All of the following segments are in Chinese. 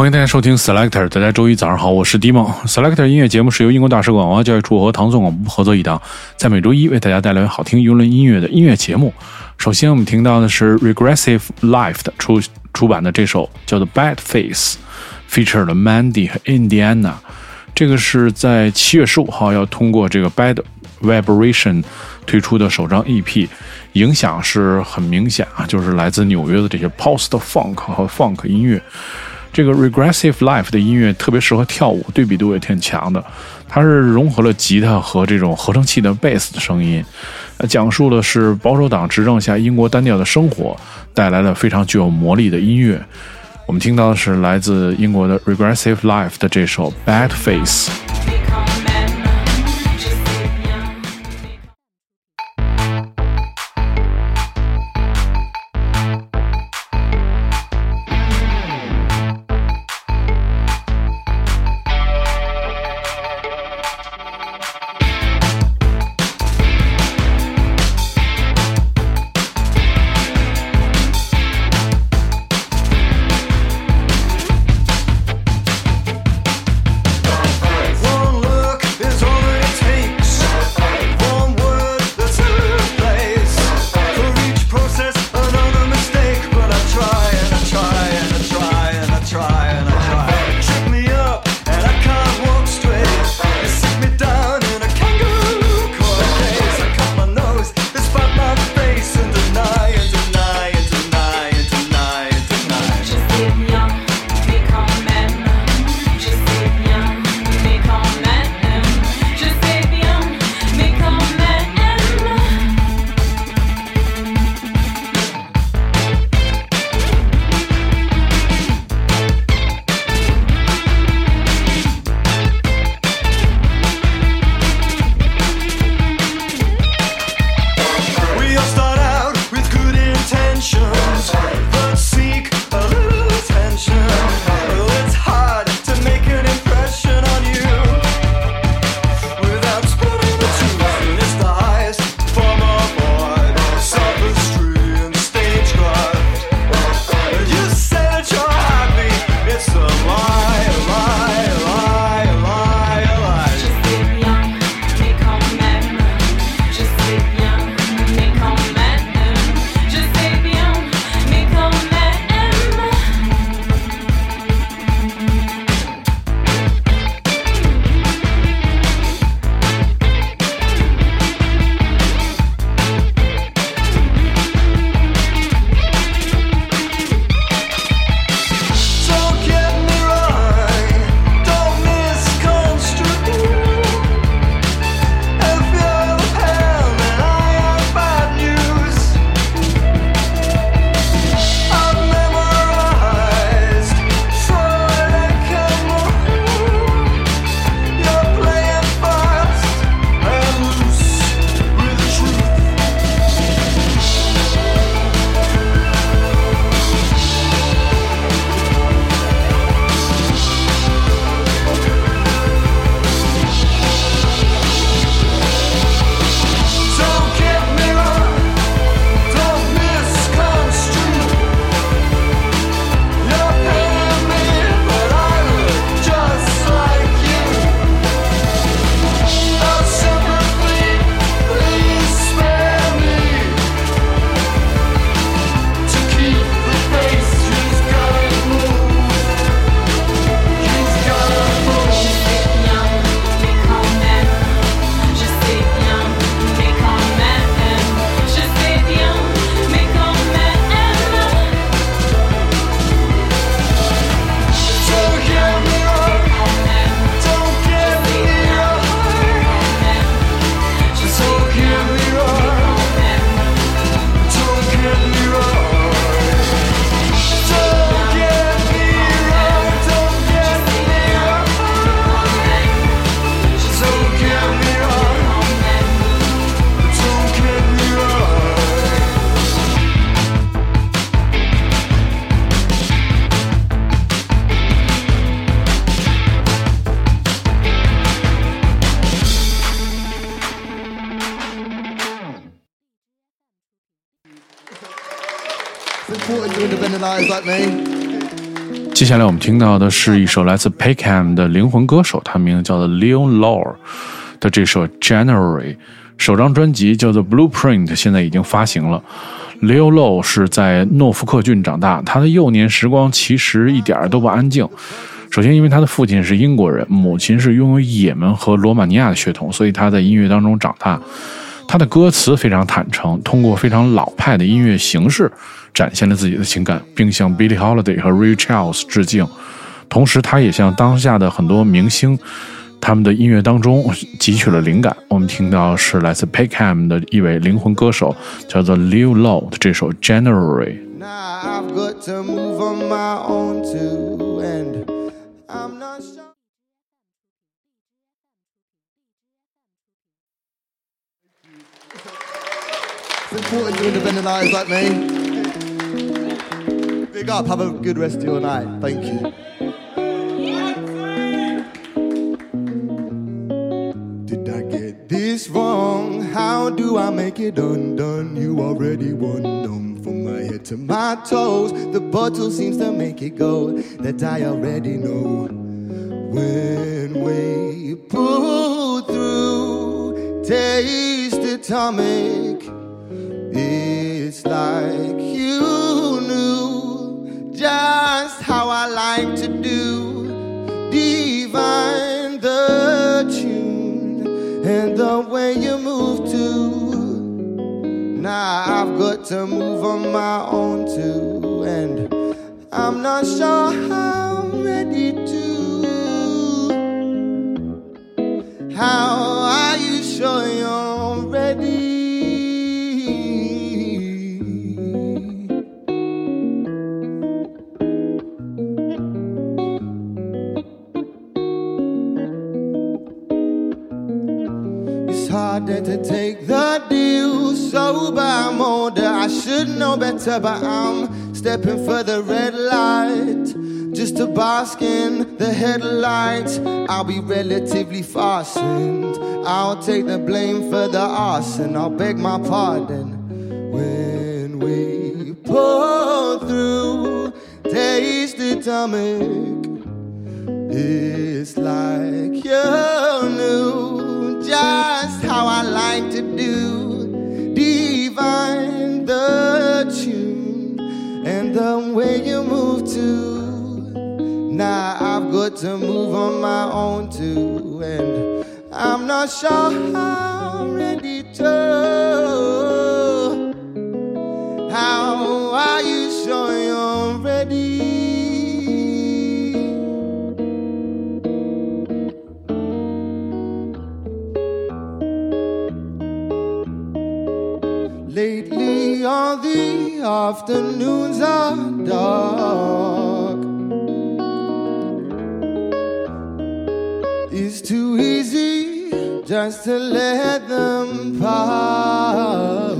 欢迎大家收听 Selector，大家周一早上好，我是迪梦。Selector 音乐节目是由英国大使馆文化教育处和唐宋广播合作一档，在每周一为大家带来好听游轮音乐的音乐节目。首先我们听到的是 Regressive Life 的出出版的这首叫做 Bad Face，feature 了 Mandy 和 Indiana。这个是在七月十五号要通过这个 Bad Vibration 推出的首张 EP，影响是很明显啊，就是来自纽约的这些 Post Funk 和 Funk 音乐。这个 Regressive Life 的音乐特别适合跳舞，对比度也挺强的。它是融合了吉他和这种合成器的贝斯的声音，呃，讲述的是保守党执政下英国单调的生活带来了非常具有魔力的音乐。我们听到的是来自英国的 Regressive Life 的这首 Bad Face。接下来我们听到的是一首来自 Peckham 的灵魂歌手，他的名字叫做 Leon Law 的这首 January，首张专辑叫做 Blueprint，现在已经发行了。Leon Law 是在诺福克郡长大，他的幼年时光其实一点都不安静。首先，因为他的父亲是英国人，母亲是拥有也门和罗马尼亚的血统，所以他在音乐当中长大。他的歌词非常坦诚，通过非常老派的音乐形式展现了自己的情感，并向 Billie Holiday 和 Ray Charles 致敬。同时，他也向当下的很多明星。他们的音乐当中汲取了灵感，我们听到是来自 Paycam 的一位灵魂歌手，叫做 Liu Low 的这首 January。Important to independent artists like me. Big up, have a good rest of your night. Thank you. Did I get this wrong? How do I make it undone? You already won them from my head to my toes. The bottle seems to make it go that I already know. When we pull through, taste atomic. It's like you knew just how I like to do. Divine the tune and the way you move to. Now I've got to move on my own too, and I'm not sure how I'm ready to. How are you sure you're harder to take the deal. Sober, I'm older, I should know better, but I'm stepping for the red light. Just to bask in the headlights, I'll be relatively fastened. I'll take the blame for the arson, I'll beg my pardon. When we pull through, taste the atomic. It's like you to move on my own too, and I'm not sure how I'm ready to. How are you sure you're ready? Lately, all the afternoons are dark. Just to let them pass.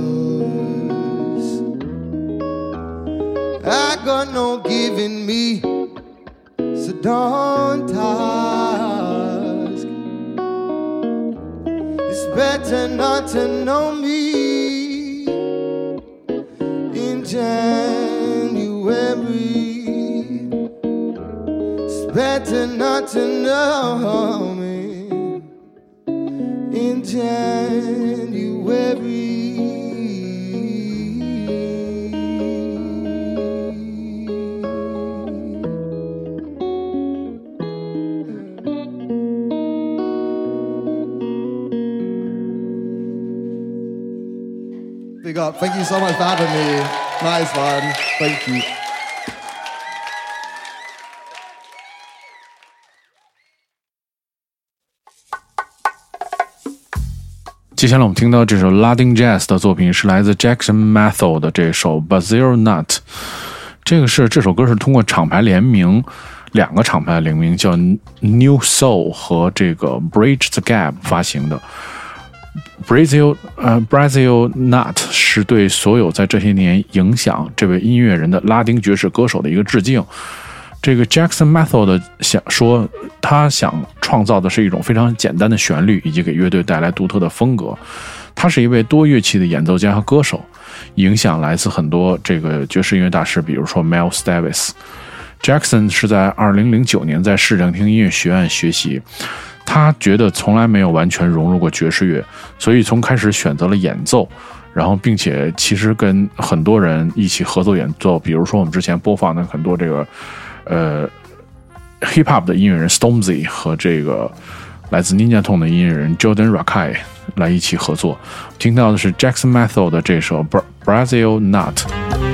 I got no giving me, so don't ask. It's better not to know me in January. It's better not to know Thank you so much for having me. Nice one. Thank you. 接下来我们听到这首拉丁 jazz 的作品是来自 Jackson Mathol 的这首 Basil Nut。这个是这首歌是通过厂牌联名，两个厂牌联名叫 New Soul 和这个 Bridge the Gap 发行的。Brazil 呃 Brazil Nut 是对所有在这些年影响这位音乐人的拉丁爵士歌手的一个致敬。这个 Jackson Mathol 的想说，他想创造的是一种非常简单的旋律，以及给乐队带来独特的风格。他是一位多乐器的演奏家和歌手，影响来自很多这个爵士音乐大师，比如说 Miles Davis。Jackson 是在2009年在市政厅音乐学院学习，他觉得从来没有完全融入过爵士乐，所以从开始选择了演奏，然后并且其实跟很多人一起合作演奏，比如说我们之前播放的很多这个呃 hip hop 的音乐人 Stormzy 和这个来自 Ninja Tune 的音乐人 Jordan Rakai 来一起合作，听到的是 Jackson Method 的这首 Brazil Nut。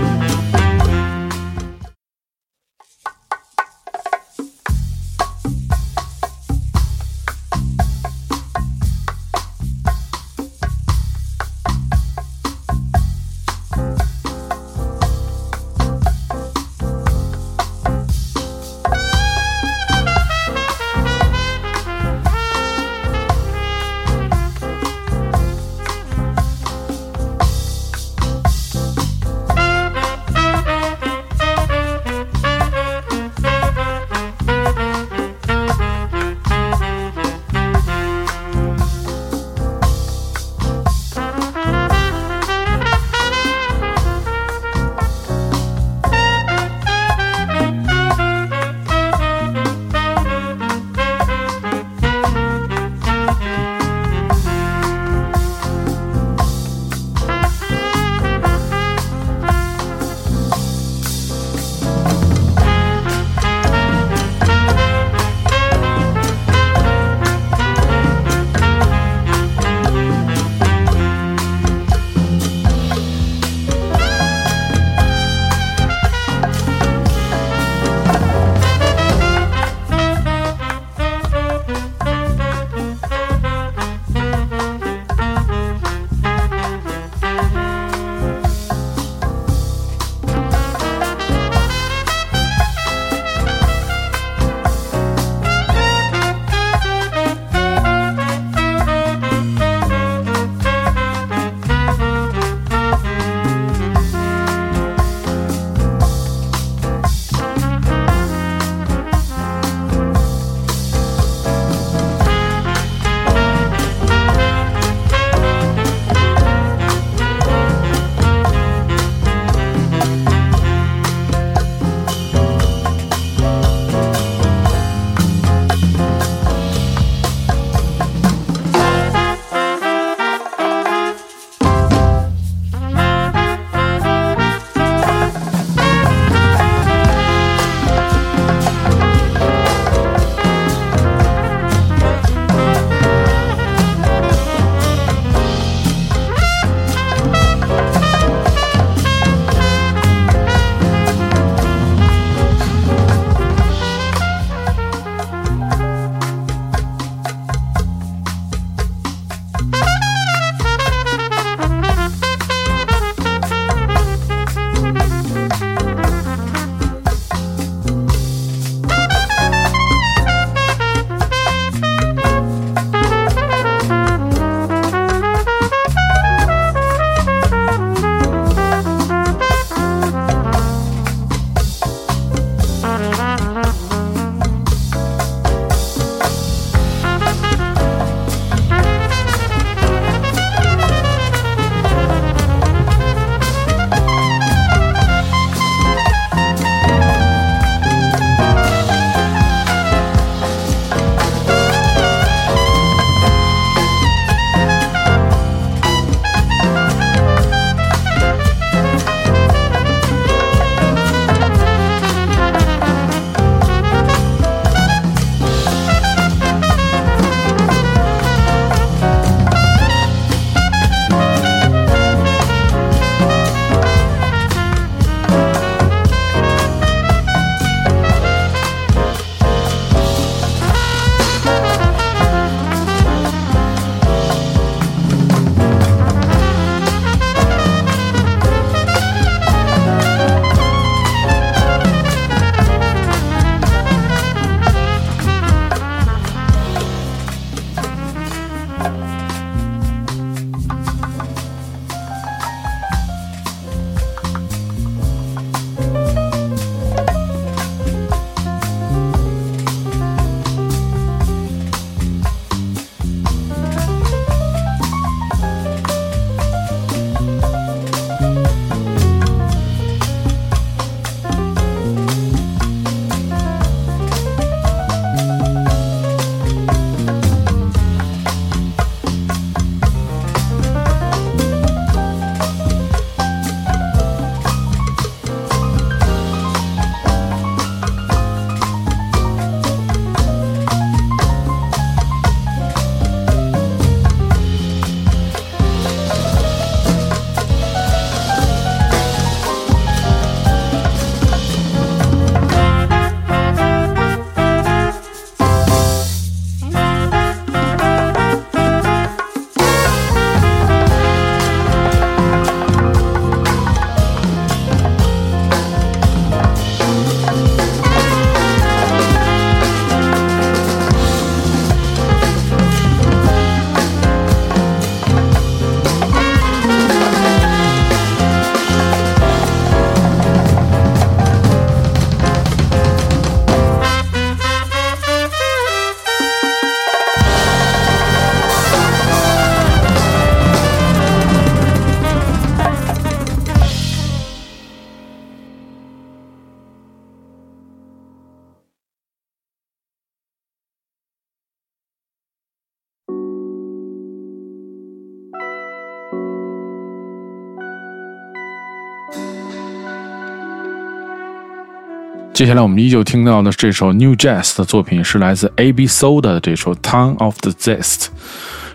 接下来我们依旧听到的这首 New Jazz 的作品是来自 AB Soda 的这首 Town of the Zest，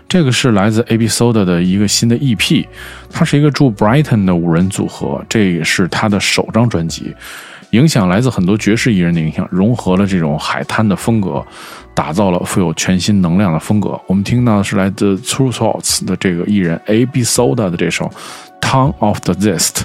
这个是来自 AB Soda 的一个新的 EP，它是一个驻 Brighton 的五人组合，这也是他的首张专辑，影响来自很多爵士艺人的影响，融合了这种海滩的风格，打造了富有全新能量的风格。我们听到的是来自 True Thoughts 的这个艺人 AB Soda 的这首 Town of the Zest。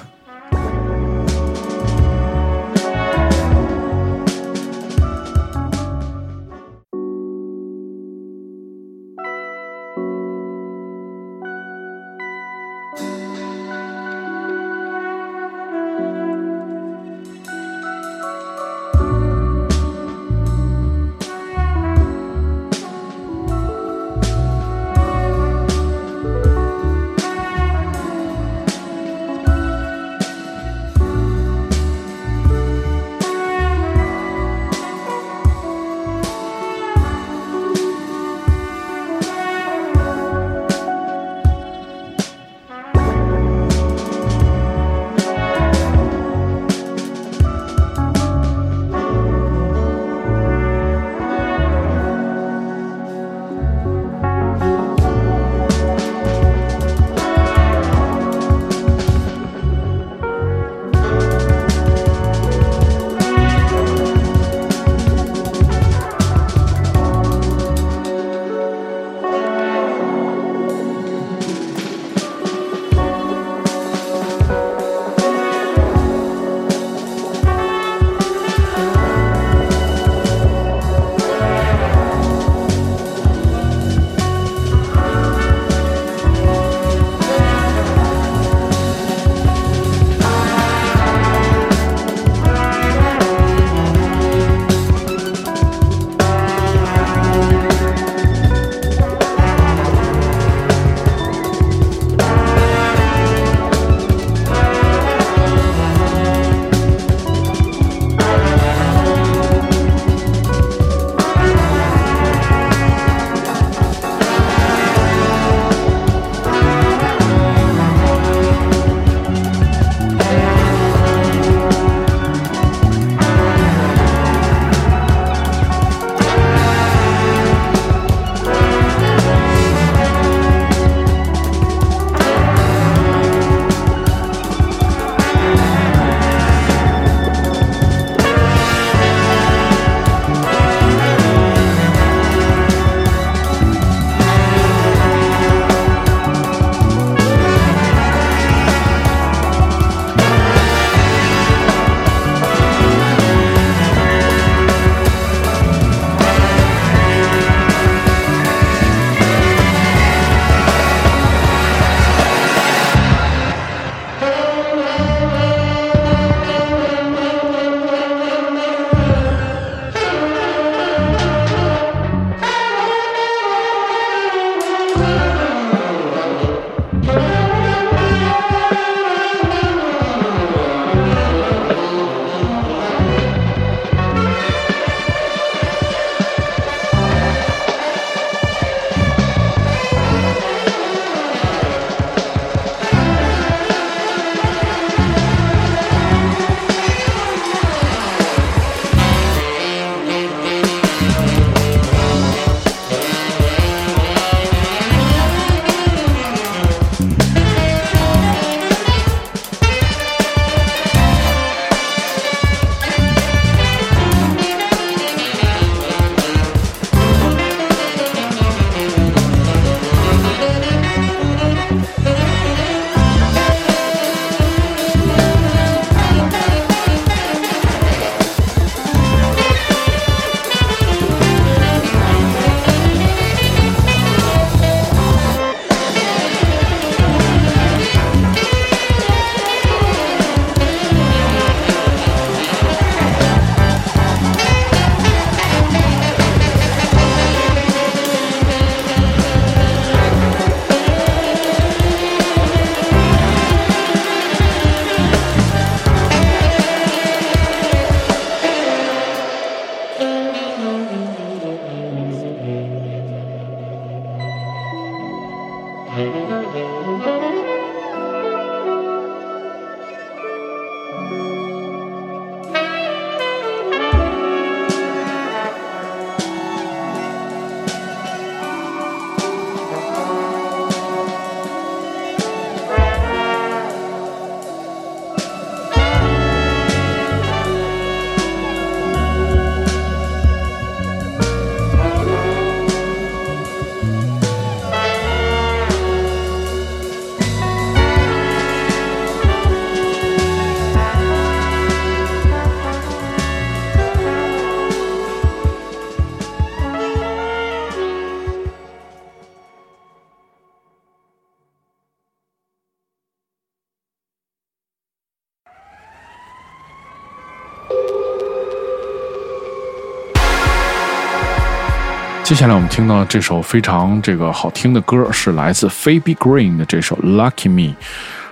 接下来我们听到这首非常这个好听的歌，是来自 Phoebe Green 的这首《Lucky Me》。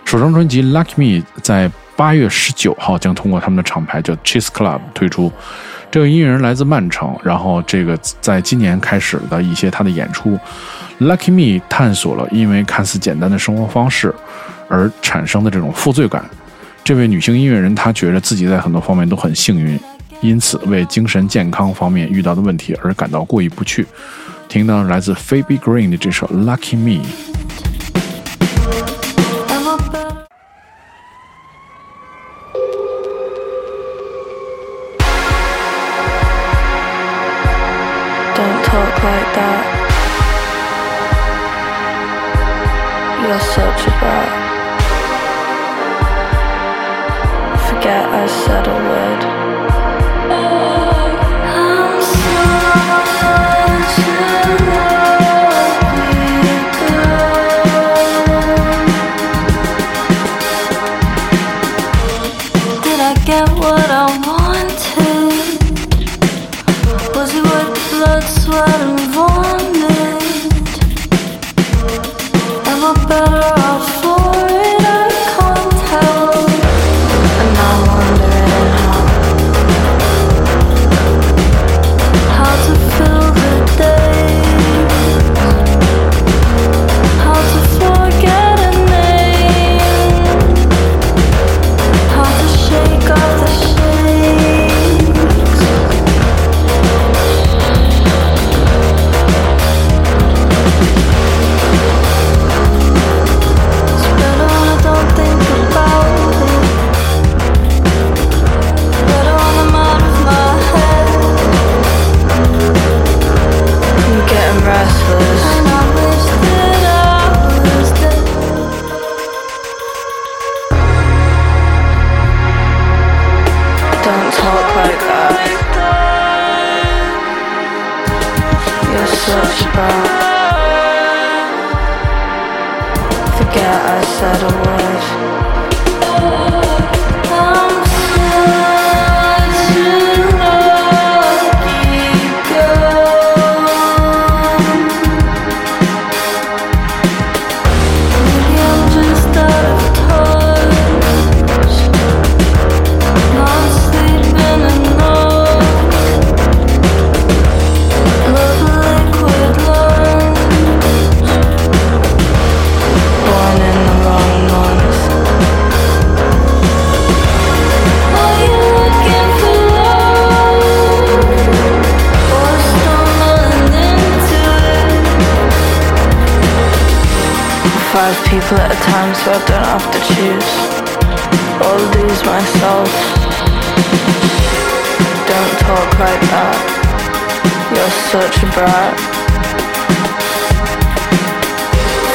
首张专辑《Lucky Me》在八月十九号将通过他们的厂牌叫 Cheese Club 推出。这个音乐人来自曼城，然后这个在今年开始的一些他的演出，《Lucky Me》探索了因为看似简单的生活方式而产生的这种负罪感。这位女性音乐人她觉得自己在很多方面都很幸运，因此为精神健康方面遇到的问题而感到过意不去。听到来自 Phoebe Green 的这首《Lucky Me》。 Don't talk like that. You're such a brat. Forget I said a word. At a time, so I don't have to choose. All these myself. Don't talk like that. You're such a brat.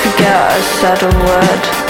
Forget I said a word.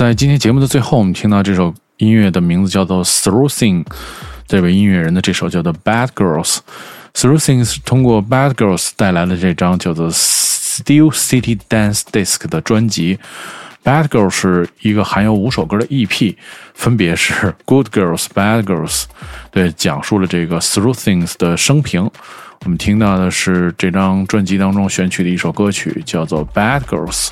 在今天节目的最后，我们听到这首音乐的名字叫做 Through Thing，这位音乐人的这首叫做 Bad Girls。Through Thing 是通过 Bad Girls 带来的这张叫做 Steel City Dance Disc 的专辑。Bad Girls 是一个含有五首歌的 EP，分别是 Good Girls、Bad Girls，对，讲述了这个 Through Things 的生平。我们听到的是这张专辑当中选取的一首歌曲，叫做 Bad Girls。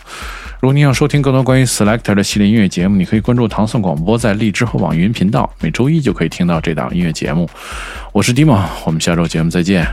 如果你想收听更多关于 Selector 的系列音乐节目，你可以关注唐宋广播在荔枝和网易云频道，每周一就可以听到这档音乐节目。我是 Dimo，我们下周节目再见。